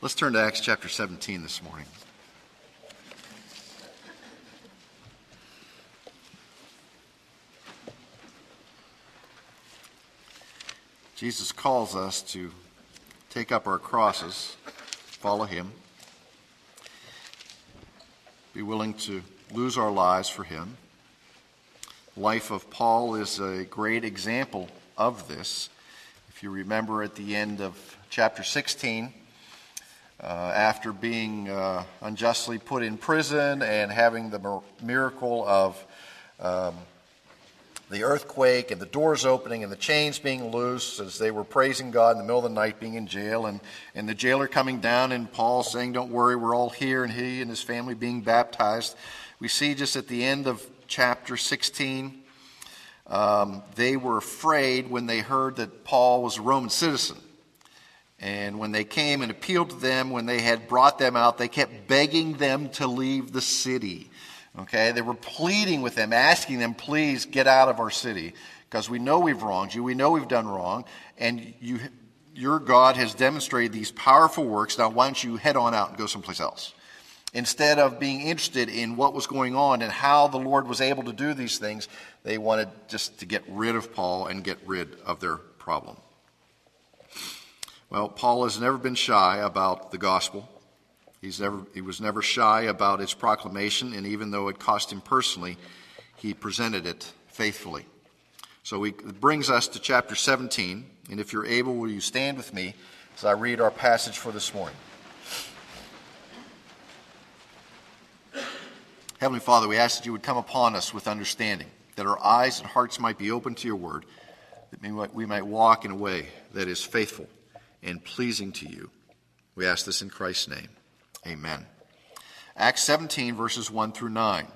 Let's turn to Acts chapter 17 this morning. Jesus calls us to take up our crosses, follow him, be willing to lose our lives for him. Life of Paul is a great example of this. If you remember at the end of chapter 16, uh, after being uh, unjustly put in prison and having the miracle of um, the earthquake and the doors opening and the chains being loose as they were praising God in the middle of the night being in jail and, and the jailer coming down and Paul saying, Don't worry, we're all here, and he and his family being baptized. We see just at the end of chapter 16, um, they were afraid when they heard that Paul was a Roman citizen. And when they came and appealed to them, when they had brought them out, they kept begging them to leave the city. Okay, they were pleading with them, asking them, please get out of our city because we know we've wronged you, we know we've done wrong, and you, your God has demonstrated these powerful works. Now, why don't you head on out and go someplace else? Instead of being interested in what was going on and how the Lord was able to do these things, they wanted just to get rid of Paul and get rid of their problem. Well, Paul has never been shy about the gospel. He's never, he was never shy about its proclamation, and even though it cost him personally, he presented it faithfully. So we, it brings us to chapter 17, and if you're able, will you stand with me as I read our passage for this morning? Heavenly Father, we ask that you would come upon us with understanding, that our eyes and hearts might be open to your word, that we might walk in a way that is faithful and pleasing to you. We ask this in Christ's name. Amen. Acts 17, verses 1 through 9.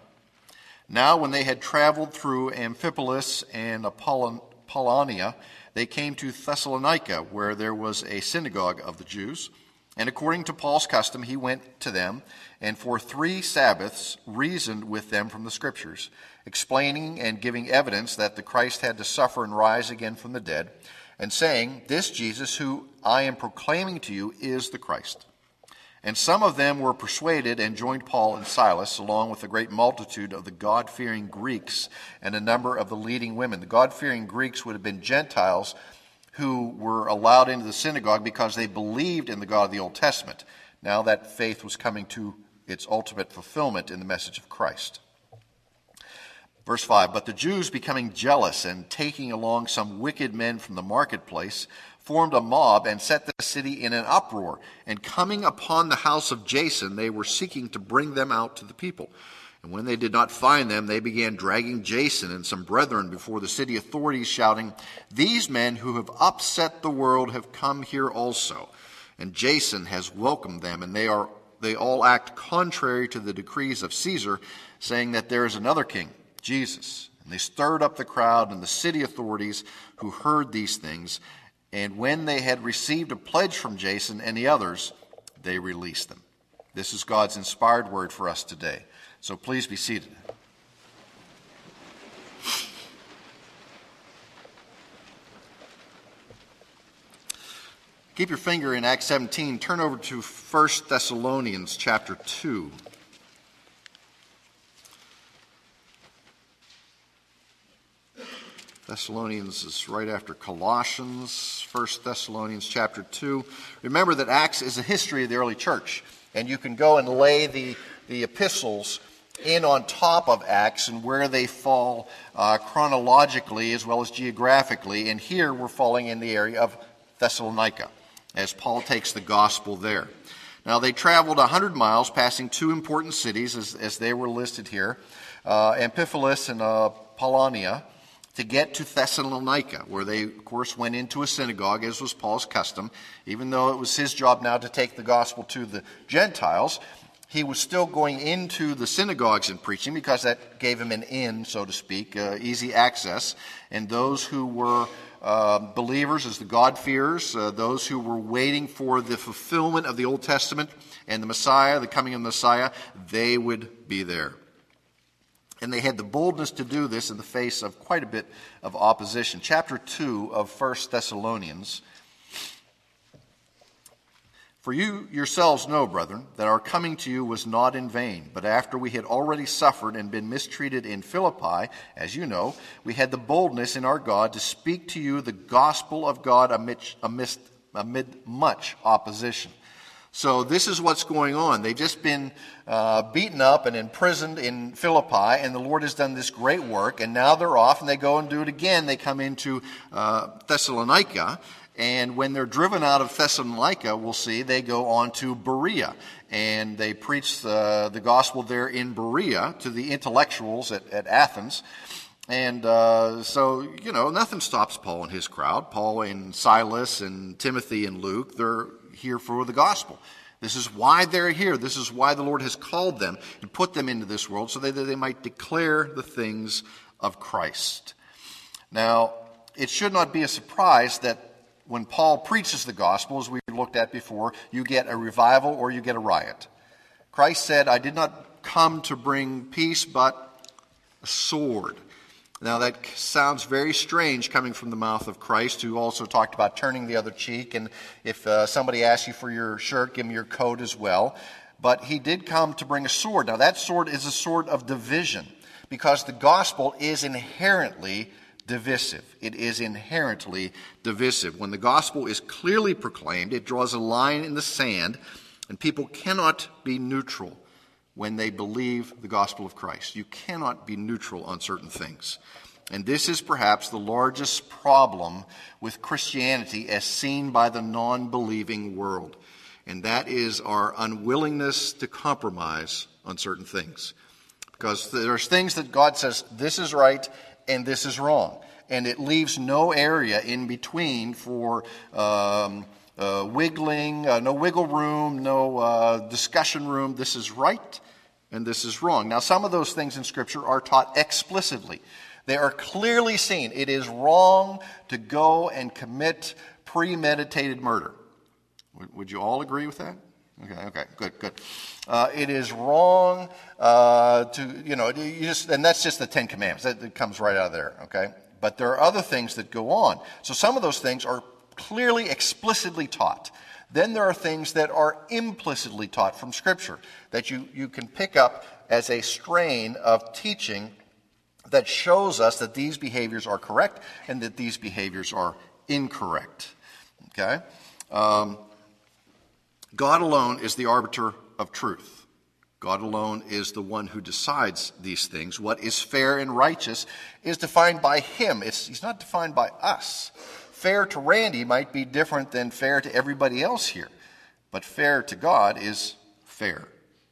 Now, when they had traveled through Amphipolis and Apollonia, they came to Thessalonica, where there was a synagogue of the Jews. And according to Paul's custom, he went to them and for three Sabbaths reasoned with them from the Scriptures, explaining and giving evidence that the Christ had to suffer and rise again from the dead, and saying, This Jesus, who I am proclaiming to you, is the Christ. And some of them were persuaded and joined Paul and Silas, along with a great multitude of the God fearing Greeks and a number of the leading women. The God fearing Greeks would have been Gentiles who were allowed into the synagogue because they believed in the God of the Old Testament. Now that faith was coming to its ultimate fulfillment in the message of Christ. Verse 5 But the Jews, becoming jealous and taking along some wicked men from the marketplace, formed a mob and set the city in an uproar. And coming upon the house of Jason, they were seeking to bring them out to the people. And when they did not find them, they began dragging Jason and some brethren before the city authorities, shouting, These men who have upset the world have come here also. And Jason has welcomed them, and they are they all act contrary to the decrees of Caesar, saying that there is another king, Jesus. And they stirred up the crowd and the city authorities who heard these things. And when they had received a pledge from Jason and the others, they released them. This is God's inspired word for us today. So please be seated. Keep your finger in Acts 17. Turn over to 1 Thessalonians chapter 2. Thessalonians is right after Colossians, 1 Thessalonians chapter 2. Remember that Acts is a history of the early church, and you can go and lay the, the epistles in on top of Acts and where they fall uh, chronologically as well as geographically. And here we're falling in the area of Thessalonica as Paul takes the gospel there. Now, they traveled 100 miles, passing two important cities as, as they were listed here uh, Amphipolis and uh, Apollonia, to get to Thessalonica, where they, of course, went into a synagogue, as was Paul's custom. Even though it was his job now to take the gospel to the Gentiles, he was still going into the synagogues and preaching because that gave him an in, so to speak, uh, easy access. And those who were uh, believers as the God-fearers, uh, those who were waiting for the fulfillment of the Old Testament and the Messiah, the coming of the Messiah, they would be there. And they had the boldness to do this in the face of quite a bit of opposition. Chapter 2 of 1 Thessalonians For you yourselves know, brethren, that our coming to you was not in vain, but after we had already suffered and been mistreated in Philippi, as you know, we had the boldness in our God to speak to you the gospel of God amidst, amidst, amid much opposition. So this is what's going on. They've just been uh, beaten up and imprisoned in Philippi, and the Lord has done this great work, and now they're off and they go and do it again. They come into uh, Thessalonica. And when they're driven out of Thessalonica, we'll see, they go on to Berea. And they preach the, the gospel there in Berea to the intellectuals at, at Athens. And uh, so, you know, nothing stops Paul and his crowd. Paul and Silas and Timothy and Luke, they're here for the gospel. This is why they're here. This is why the Lord has called them and put them into this world so that they might declare the things of Christ. Now, it should not be a surprise that when Paul preaches the gospel, as we looked at before, you get a revival or you get a riot. Christ said, I did not come to bring peace, but a sword. Now, that sounds very strange coming from the mouth of Christ, who also talked about turning the other cheek. And if uh, somebody asks you for your shirt, give them your coat as well. But he did come to bring a sword. Now, that sword is a sword of division because the gospel is inherently divisive. It is inherently divisive. When the gospel is clearly proclaimed, it draws a line in the sand, and people cannot be neutral when they believe the gospel of Christ. You cannot be neutral on certain things. And this is perhaps the largest problem with Christianity as seen by the non believing world. And that is our unwillingness to compromise on certain things. Because there's things that God says, this is right and this is wrong. And it leaves no area in between for um, uh, wiggling, uh, no wiggle room, no uh, discussion room. This is right and this is wrong. Now, some of those things in Scripture are taught explicitly. They are clearly seen. It is wrong to go and commit premeditated murder. Would, you all agree with that? Okay, okay, good, good. Uh, it is wrong uh, to, you know, you just, and that's just the Ten Commandments. That, that comes right out of there, okay? But there are other things that go on. So some of those things are clearly, explicitly taught. Then there are things that are implicitly taught from Scripture that you, you can pick up as a strain of teaching that shows us that these behaviors are correct and that these behaviors are incorrect. Okay? Um, God alone is the arbiter of truth. God alone is the one who decides these things. What is fair and righteous is defined by Him, it's, He's not defined by us. Fair to Randy might be different than fair to everybody else here, but fair to God is fair.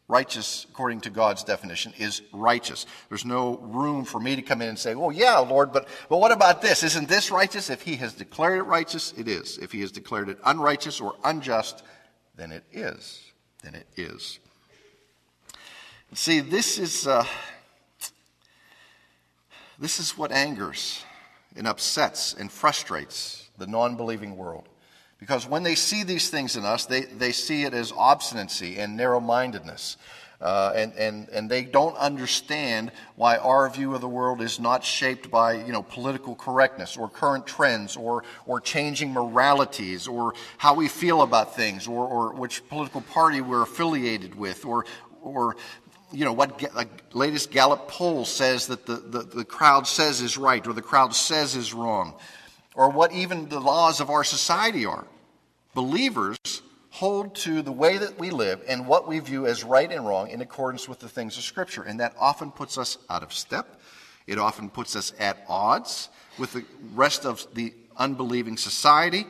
Righteous, according to God's definition, is righteous. There's no room for me to come in and say, well, yeah, Lord, but, but what about this? Isn't this righteous? If He has declared it righteous, it is. If He has declared it unrighteous or unjust, then it is. Then it is. See, this is, uh, this is what angers and upsets and frustrates the non believing world. Because when they see these things in us, they, they see it as obstinacy and narrow mindedness. Uh, and, and, and they don't understand why our view of the world is not shaped by you know, political correctness or current trends or, or changing moralities or how we feel about things or, or which political party we're affiliated with or, or you know, what the latest Gallup poll says that the, the, the crowd says is right or the crowd says is wrong or what even the laws of our society are. Believers hold to the way that we live and what we view as right and wrong in accordance with the things of Scripture. And that often puts us out of step. It often puts us at odds with the rest of the unbelieving society.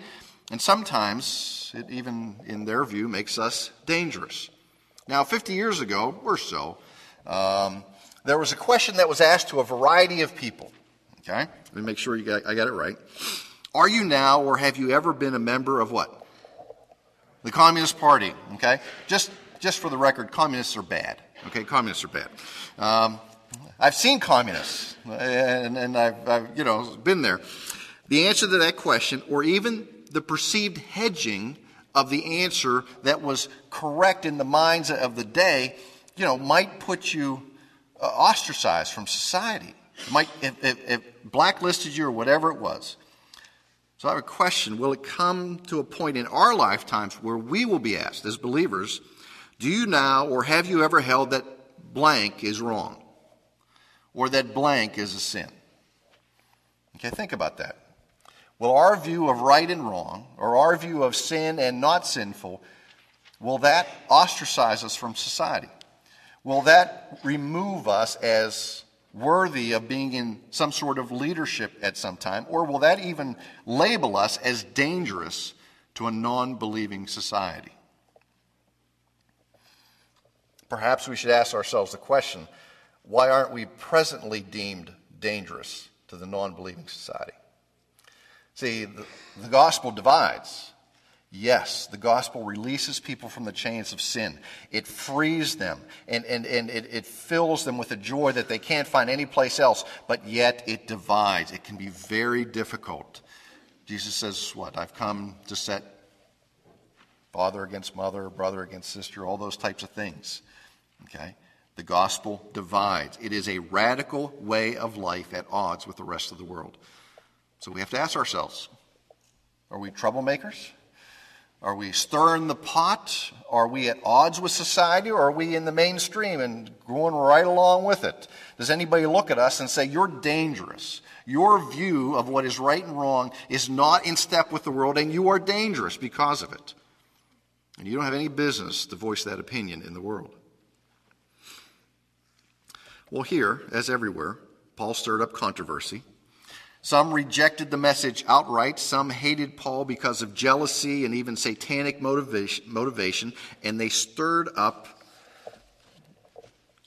And sometimes it even, in their view, makes us dangerous. Now, 50 years ago, or so, um, there was a question that was asked to a variety of people. Okay? Let me make sure got, I got it right. Are you now or have you ever been a member of what? The Communist Party, okay? Just, just for the record, communists are bad, okay? Communists are bad. Um, I've seen communists, and, and I've, I've, you know, been there. The answer to that question, or even the perceived hedging of the answer that was correct in the minds of the day, you know, might put you uh, ostracized from society. Might, if, if, if blacklisted you or whatever it was. So I have a question. Will it come to a point in our lifetimes where we will be asked, as believers, do you now or have you ever held that blank is wrong? Or that blank is a sin? Okay, think about that. Will our view of right and wrong, or our view of sin and not sinful, will that ostracize us from society? Will that remove us as worthy of being in some sort of leadership at some time? Or will that even label us as dangerous to a non believing society? Perhaps we should ask ourselves the question why aren't we presently deemed dangerous to the non believing society? See, the, the gospel divides. Yes, the gospel releases people from the chains of sin. It frees them and, and, and it, it fills them with a joy that they can't find anyplace else, but yet it divides. It can be very difficult. Jesus says, What? I've come to set father against mother, brother against sister, all those types of things. Okay? The gospel divides. It is a radical way of life at odds with the rest of the world. So we have to ask ourselves are we troublemakers? Are we stirring the pot? Are we at odds with society or are we in the mainstream and going right along with it? Does anybody look at us and say, You're dangerous? Your view of what is right and wrong is not in step with the world and you are dangerous because of it. And you don't have any business to voice that opinion in the world. Well, here, as everywhere, Paul stirred up controversy. Some rejected the message outright. Some hated Paul because of jealousy and even satanic motivation, motivation and they stirred up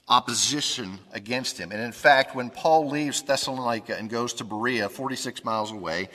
opposition against him. And in fact, when Paul leaves Thessalonica and goes to Berea, 46 miles away,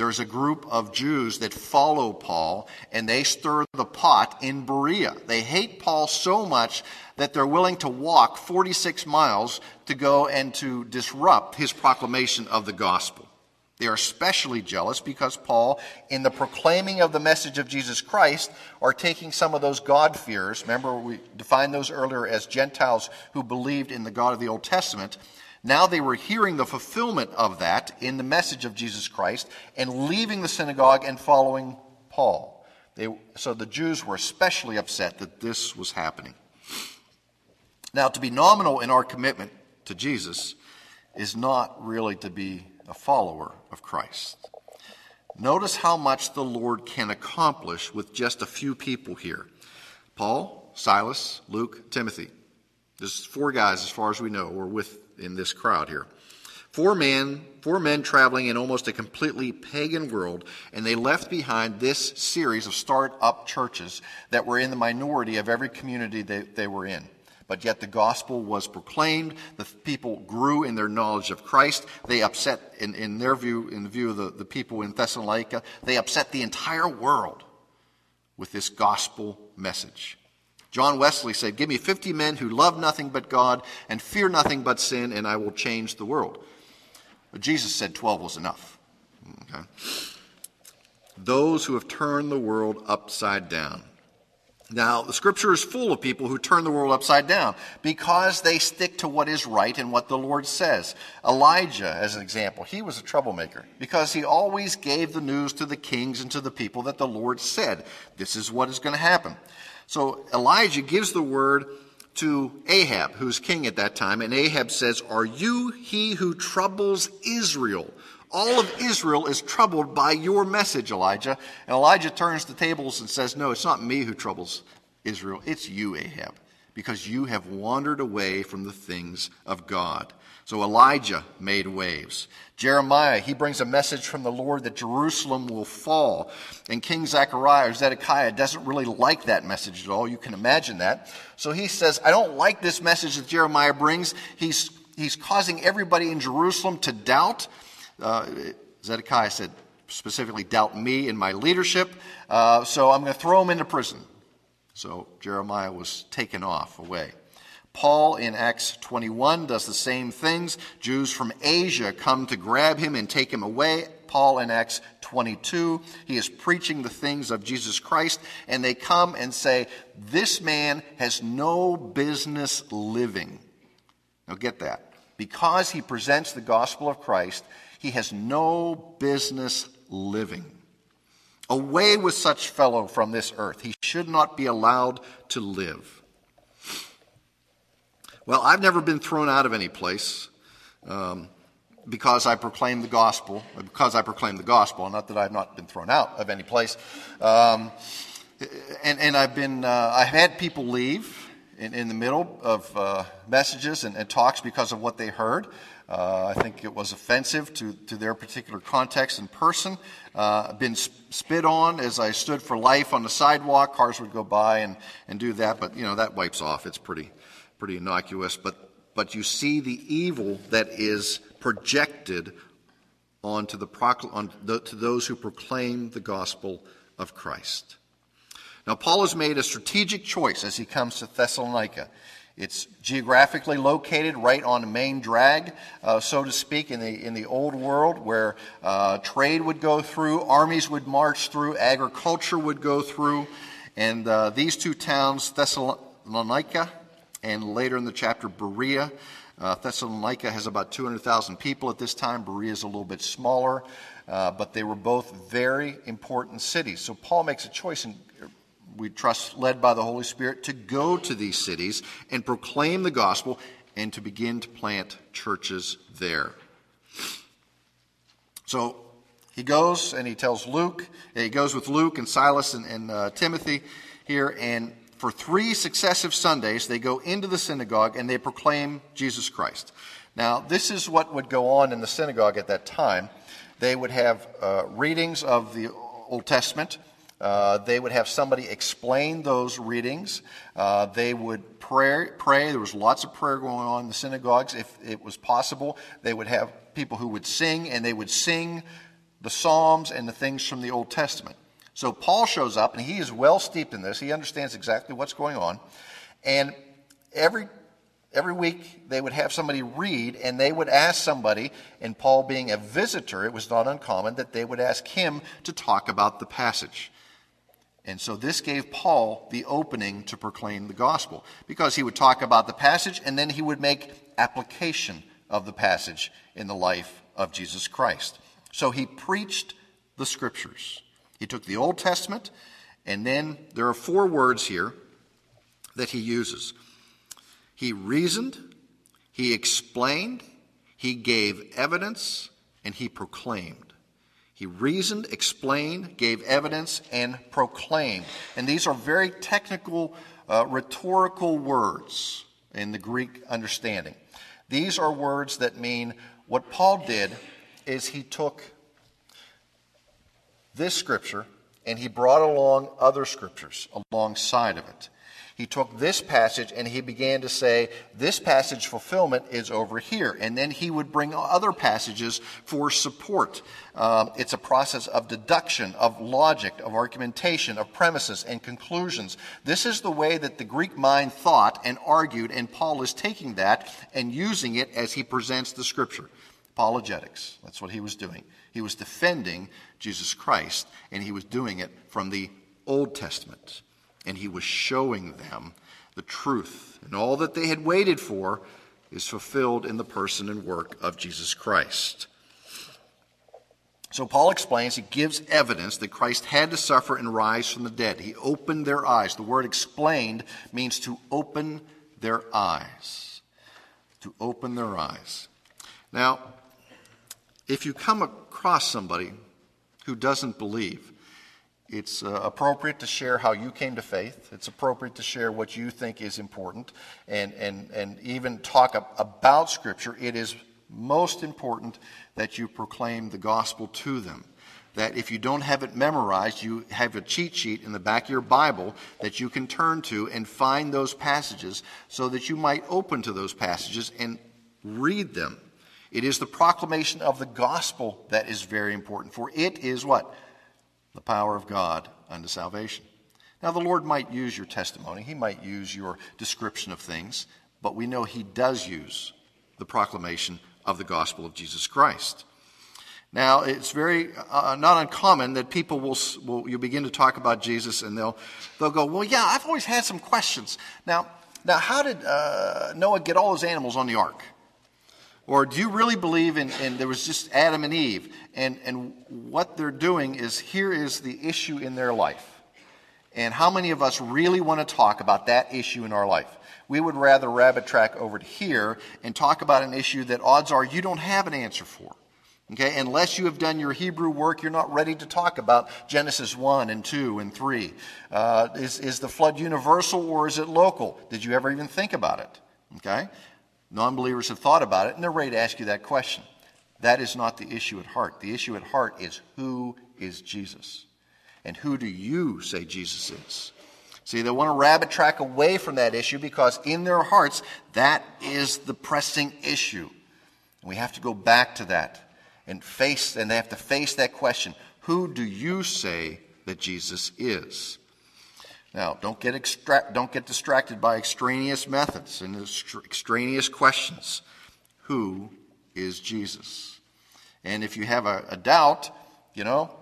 there's a group of Jews that follow Paul and they stir the pot in Berea. They hate Paul so much that they're willing to walk 46 miles to go and to disrupt his proclamation of the gospel. They are especially jealous because Paul, in the proclaiming of the message of Jesus Christ, are taking some of those God-fearers. Remember, we defined those earlier as Gentiles who believed in the God of the Old Testament. Now they were hearing the fulfillment of that in the message of Jesus Christ and leaving the synagogue and following Paul. They, so the Jews were especially upset that this was happening. Now, to be nominal in our commitment to Jesus is not really to be a follower of Christ. Notice how much the Lord can accomplish with just a few people here Paul, Silas, Luke, Timothy. There's four guys, as far as we know, were with in this crowd here. Four men, four men traveling in almost a completely pagan world, and they left behind this series of start-up churches that were in the minority of every community they, they were in. But yet the gospel was proclaimed. The people grew in their knowledge of Christ. They upset, in, in their view, in the view of the, the people in Thessalonica, they upset the entire world with this gospel message. John Wesley said, Give me 50 men who love nothing but God and fear nothing but sin, and I will change the world. But Jesus said 12 was enough. Okay. Those who have turned the world upside down. Now, the scripture is full of people who turn the world upside down because they stick to what is right and what the Lord says. Elijah, as an example, he was a troublemaker because he always gave the news to the kings and to the people that the Lord said, this is what is going to happen. So Elijah gives the word to Ahab, who's king at that time, and Ahab says, Are you he who troubles Israel? All of Israel is troubled by your message, Elijah. And Elijah turns the tables and says, No, it's not me who troubles Israel, it's you, Ahab, because you have wandered away from the things of God. So Elijah made waves. Jeremiah, he brings a message from the Lord that Jerusalem will fall. And King Zechariah or Zedekiah doesn't really like that message at all. You can imagine that. So he says, I don't like this message that Jeremiah brings. He's, he's causing everybody in Jerusalem to doubt. Uh, Zedekiah said, specifically, doubt me and my leadership. Uh, so I'm going to throw him into prison. So Jeremiah was taken off away. Paul in Acts 21 does the same things. Jews from Asia come to grab him and take him away. Paul in Acts 22, he is preaching the things of Jesus Christ, and they come and say, This man has no business living. Now get that. Because he presents the gospel of Christ, he has no business living. Away with such fellow from this earth. He should not be allowed to live. Well, I've never been thrown out of any place um, because I proclaim the gospel, because I proclaim the gospel, not that I've not been thrown out of any place. Um, and, and I've been, uh, I've had people leave in, in the middle of uh, messages and, and, talks because of what they heard. Uh, I think it was offensive to, to their particular context and person. Uh, been spit on as I stood for life on the sidewalk. Cars would go by and, and do that, but you know that wipes off. It's pretty pretty innocuous. But but you see the evil that is projected onto the, on the to those who proclaim the gospel of Christ. Now Paul has made a strategic choice as he comes to Thessalonica. It's geographically located right on the main drag, uh, so to speak, in the, in the old world where uh, trade would go through, armies would march through, agriculture would go through. And uh, these two towns, Thessalonica and later in the chapter, Berea, uh, Thessalonica has about 200,000 people at this time. Berea is a little bit smaller, uh, but they were both very important cities. So Paul makes a choice and we trust, led by the Holy Spirit, to go to these cities and proclaim the gospel and to begin to plant churches there. So he goes and he tells Luke, he goes with Luke and Silas and, and uh, Timothy here, and for three successive Sundays, they go into the synagogue and they proclaim Jesus Christ. Now, this is what would go on in the synagogue at that time. They would have uh, readings of the Old Testament uh, they would have somebody explain those readings. Uh, they would pray, pray. There was lots of prayer going on in the synagogues. If it was possible, they would have people who would sing, and they would sing the Psalms and the things from the Old Testament. So Paul shows up, and he is well steeped in this. He understands exactly what's going on. And every every week they would have somebody read and they would ask somebody and paul being a visitor it was not uncommon that they would ask him to talk about the passage and so this gave Paul the opening to proclaim the gospel because he would talk about the passage and then he would make application of the passage in the life of Jesus Christ. So he preached the scriptures. He took the Old Testament, and then there are four words here that he uses. He reasoned, he explained, he gave evidence, and he proclaimed. He reasoned, explained, gave evidence, and proclaimed. And these are very technical, uh, rhetorical words in the Greek understanding. These are words that mean what Paul did is he took this scripture and he brought along other scriptures alongside of it he took this passage and he began to say, This passage fulfillment is over here. And then he would bring other passages for support. Um, it's a process of deduction, of logic, of argumentation, of premises and conclusions. This is the way that the Greek mind thought and argued, and Paul is taking that and using it as he presents the scripture. Apologetics. That's what he was doing. He was defending Jesus Christ, and he was doing it from the Old Testament and he was showing them the truth. And all that they had waited for is fulfilled in the person and work of Jesus Christ. So Paul explains, he gives evidence that Christ had to suffer and rise from the dead. He opened their eyes. The word explained means to open their eyes. To open their eyes. Now, if you come across somebody who doesn't believe, it's uh, appropriate to share how you came to faith. It's appropriate to share what you think is important and, and, and even talk about Scripture. It is most important that you proclaim the gospel to them. That if you don't have it memorized, you have a cheat sheet in the back of your Bible that you can turn to and find those passages so that you might open to those passages and read them. It is the proclamation of the gospel that is very important, for it is what? the power of God unto salvation. Now, the Lord might use your testimony, He might use your description of things, but we know He does use the proclamation of the gospel of Jesus Christ. Now, it's very uh, not uncommon that people will, will you begin to talk about Jesus and they'll, they'll go, Well, yeah, I've always had some questions. Now, now how did uh, Noah get all his animals on the ark? Or do you really believe in, in there was just Adam and Eve, and, and what they're doing is here is the issue in their life? And how many of us really want to talk about that issue in our life? We would rather rabbit track over to here and talk about an issue that odds are you don't have an answer for. Okay, unless you have done your Hebrew work, you're not ready to talk about Genesis 1 and 2 and 3. Uh, is, is the flood universal or is it local? Did you ever even think about it? Okay? Non believers have thought about it and they're ready to ask you that question. That is not the issue at heart. The issue at heart is who is Jesus? And who do you say Jesus is? See, they want to rabbit track away from that issue because in their hearts, that is the pressing issue. We have to go back to that and face, and they have to face that question Who do you say that Jesus is? Now, don't get, extra- don't get distracted by extraneous methods and extraneous questions. Who is Jesus? And if you have a, a doubt, you know,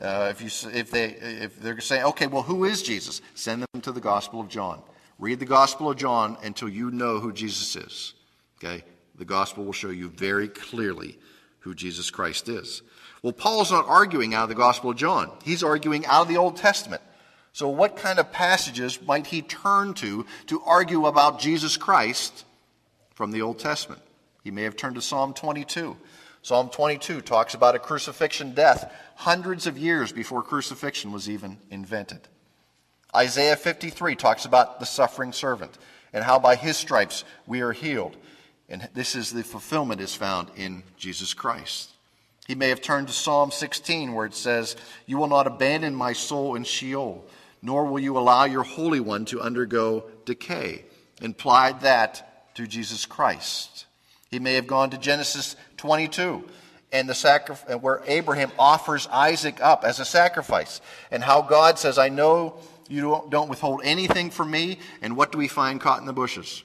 uh, if, you, if, they, if they're saying, okay, well, who is Jesus? Send them to the Gospel of John. Read the Gospel of John until you know who Jesus is. Okay? The Gospel will show you very clearly who Jesus Christ is. Well, Paul's not arguing out of the Gospel of John, he's arguing out of the Old Testament. So, what kind of passages might he turn to to argue about Jesus Christ from the Old Testament? He may have turned to Psalm 22. Psalm 22 talks about a crucifixion death hundreds of years before crucifixion was even invented. Isaiah 53 talks about the suffering servant and how by his stripes we are healed. And this is the fulfillment is found in Jesus Christ. He may have turned to Psalm 16 where it says, You will not abandon my soul in Sheol, nor will you allow your Holy One to undergo decay. Implied that to Jesus Christ. He may have gone to Genesis 22 and the sacrifice where Abraham offers Isaac up as a sacrifice and how God says, I know you don't withhold anything from me. And what do we find caught in the bushes?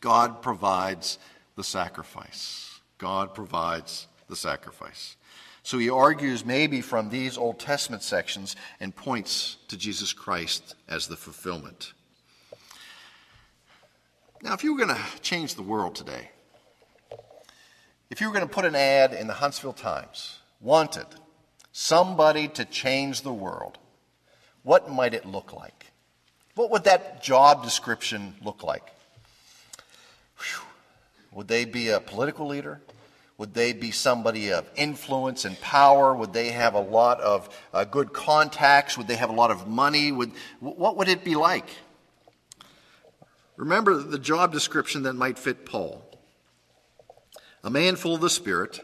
God provides the sacrifice. God provides the sacrifice. So he argues maybe from these Old Testament sections and points to Jesus Christ as the fulfillment. Now, if you were going to change the world today, if you were going to put an ad in the Huntsville Times, wanted somebody to change the world, what might it look like? What would that job description look like? Whew. Would they be a political leader? Would they be somebody of influence and power? Would they have a lot of uh, good contacts? Would they have a lot of money? Would, what would it be like? Remember the job description that might fit Paul a man full of the Spirit,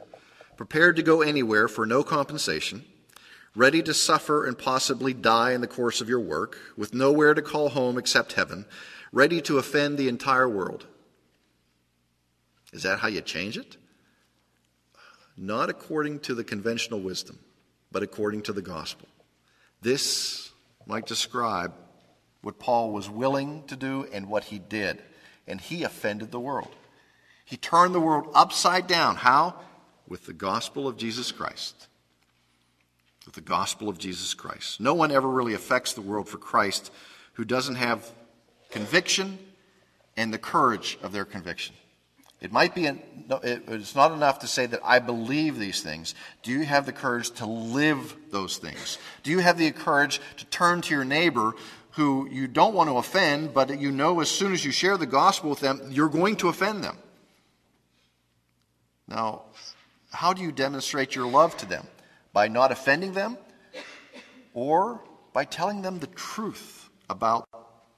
prepared to go anywhere for no compensation, ready to suffer and possibly die in the course of your work, with nowhere to call home except heaven, ready to offend the entire world. Is that how you change it? Not according to the conventional wisdom, but according to the gospel. This might describe what Paul was willing to do and what he did, and he offended the world. He turned the world upside down. How? With the gospel of Jesus Christ. With the gospel of Jesus Christ. No one ever really affects the world for Christ who doesn't have conviction and the courage of their conviction. It might be, it's not enough to say that I believe these things. Do you have the courage to live those things? Do you have the courage to turn to your neighbor who you don't want to offend, but you know as soon as you share the gospel with them, you're going to offend them? Now, how do you demonstrate your love to them? By not offending them or by telling them the truth about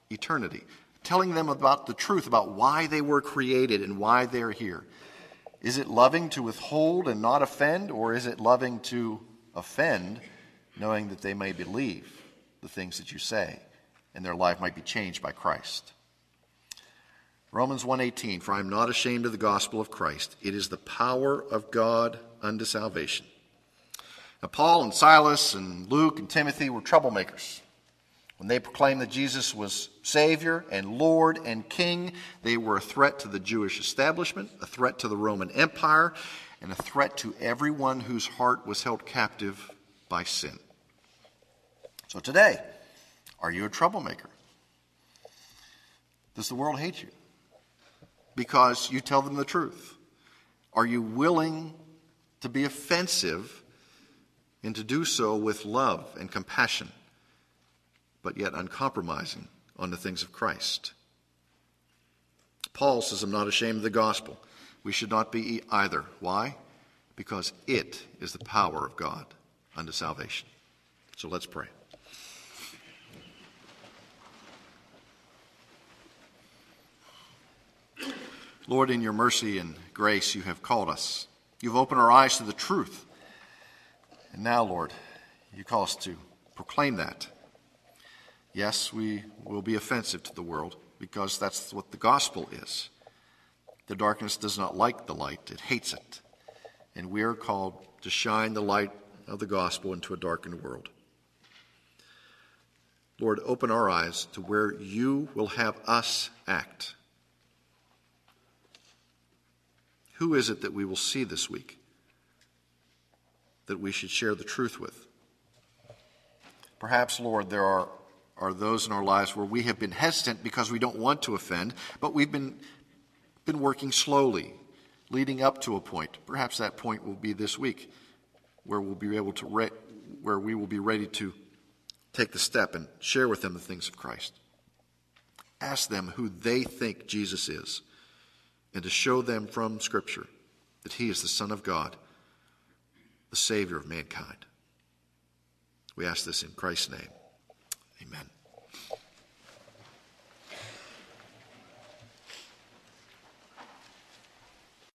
eternity? Telling them about the truth about why they were created and why they're here. Is it loving to withhold and not offend, or is it loving to offend, knowing that they may believe the things that you say and their life might be changed by Christ? Romans 1:18 For I am not ashamed of the gospel of Christ it is the power of God unto salvation. Now Paul and Silas and Luke and Timothy were troublemakers. When they proclaimed that Jesus was Savior and Lord and King, they were a threat to the Jewish establishment, a threat to the Roman Empire, and a threat to everyone whose heart was held captive by sin. So today, are you a troublemaker? Does the world hate you? because you tell them the truth? Are you willing to be offensive and to do so with love and compassion, but yet uncompromising on the things of Christ? Paul says, I'm not ashamed of the gospel. We should not be either. Why? Because it is the power of God unto salvation. So let's pray. Lord, in your mercy and grace, you have called us. You've opened our eyes to the truth. And now, Lord, you call us to proclaim that. Yes, we will be offensive to the world because that's what the gospel is. The darkness does not like the light, it hates it. And we are called to shine the light of the gospel into a darkened world. Lord, open our eyes to where you will have us act. Who is it that we will see this week that we should share the truth with? Perhaps, Lord, there are, are those in our lives where we have been hesitant because we don't want to offend, but we've been, been working slowly, leading up to a point. Perhaps that point will be this week where we'll be able to re- where we will be ready to take the step and share with them the things of Christ. Ask them who they think Jesus is and to show them from Scripture that He is the Son of God, the Savior of mankind. We ask this in Christ's name.